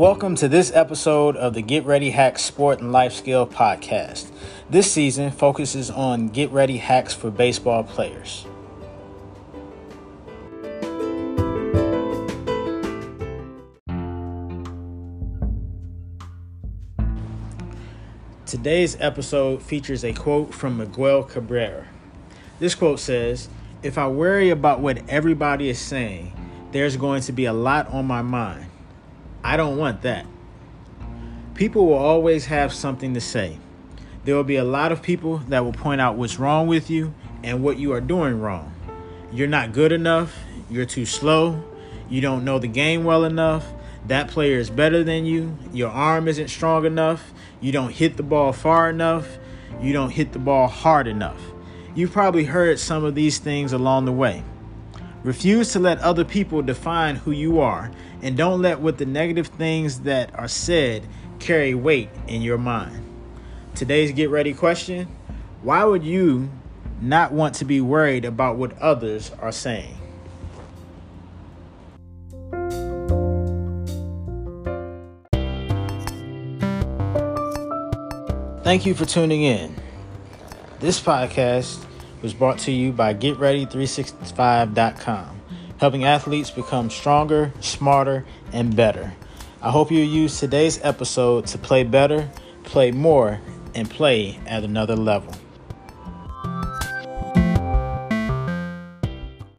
Welcome to this episode of the Get Ready Hacks Sport and Life Skill podcast. This season focuses on get ready hacks for baseball players. Today's episode features a quote from Miguel Cabrera. This quote says, If I worry about what everybody is saying, there's going to be a lot on my mind. I don't want that. People will always have something to say. There will be a lot of people that will point out what's wrong with you and what you are doing wrong. You're not good enough, you're too slow, you don't know the game well enough, that player is better than you, your arm isn't strong enough, you don't hit the ball far enough, you don't hit the ball hard enough. You've probably heard some of these things along the way. Refuse to let other people define who you are, and don't let what the negative things that are said carry weight in your mind. Today's get ready question Why would you not want to be worried about what others are saying? Thank you for tuning in. This podcast was brought to you by GetReady365.com, helping athletes become stronger, smarter, and better. I hope you use today's episode to play better, play more, and play at another level.